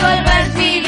volverse.